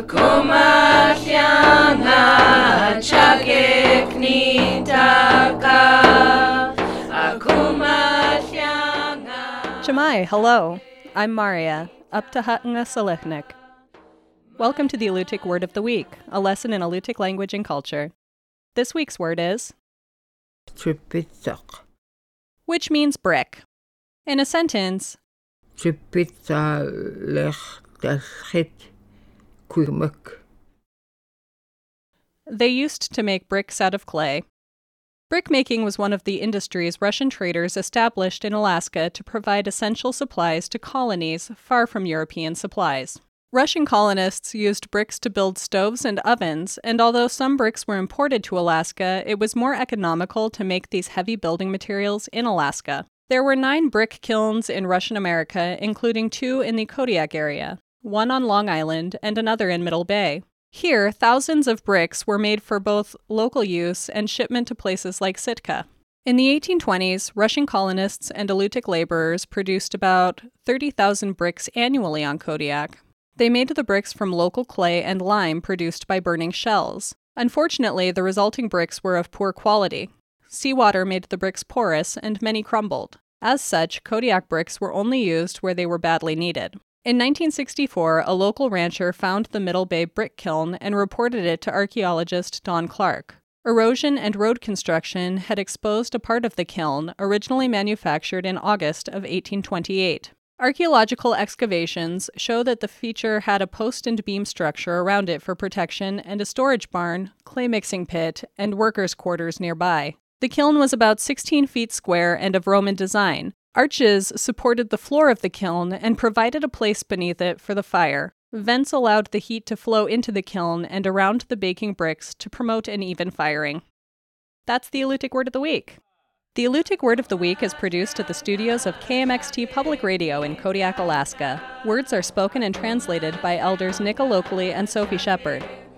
Akumatyanga chakeknitaka Akumatyanga Shemai, hello. I'm Maria, up to Hatanga Selechnik. Welcome to the Alutiiq Word of the Week, a lesson in Alutiiq language and culture. This week's word is, Tripitaq. which means brick. In a sentence, Tripita they used to make bricks out of clay. Brickmaking was one of the industries Russian traders established in Alaska to provide essential supplies to colonies far from European supplies. Russian colonists used bricks to build stoves and ovens, and although some bricks were imported to Alaska, it was more economical to make these heavy building materials in Alaska. There were nine brick kilns in Russian America, including two in the Kodiak area, one on Long Island and another in Middle Bay. Here, thousands of bricks were made for both local use and shipment to places like Sitka. In the 1820s, Russian colonists and Alutiiq laborers produced about 30,000 bricks annually on Kodiak. They made the bricks from local clay and lime produced by burning shells. Unfortunately, the resulting bricks were of poor quality. Seawater made the bricks porous and many crumbled. As such, Kodiak bricks were only used where they were badly needed. In 1964, a local rancher found the Middle Bay brick kiln and reported it to archaeologist Don Clark. Erosion and road construction had exposed a part of the kiln, originally manufactured in August of 1828. Archaeological excavations show that the feature had a post and beam structure around it for protection and a storage barn, clay mixing pit, and workers' quarters nearby. The kiln was about 16 feet square and of Roman design. Arches supported the floor of the kiln and provided a place beneath it for the fire. Vents allowed the heat to flow into the kiln and around the baking bricks to promote an even firing. That's the Alutiiq Word of the Week. The Alutiiq Word of the Week is produced at the studios of KMXT Public Radio in Kodiak, Alaska. Words are spoken and translated by elders Nick Alokli and Sophie Shepherd.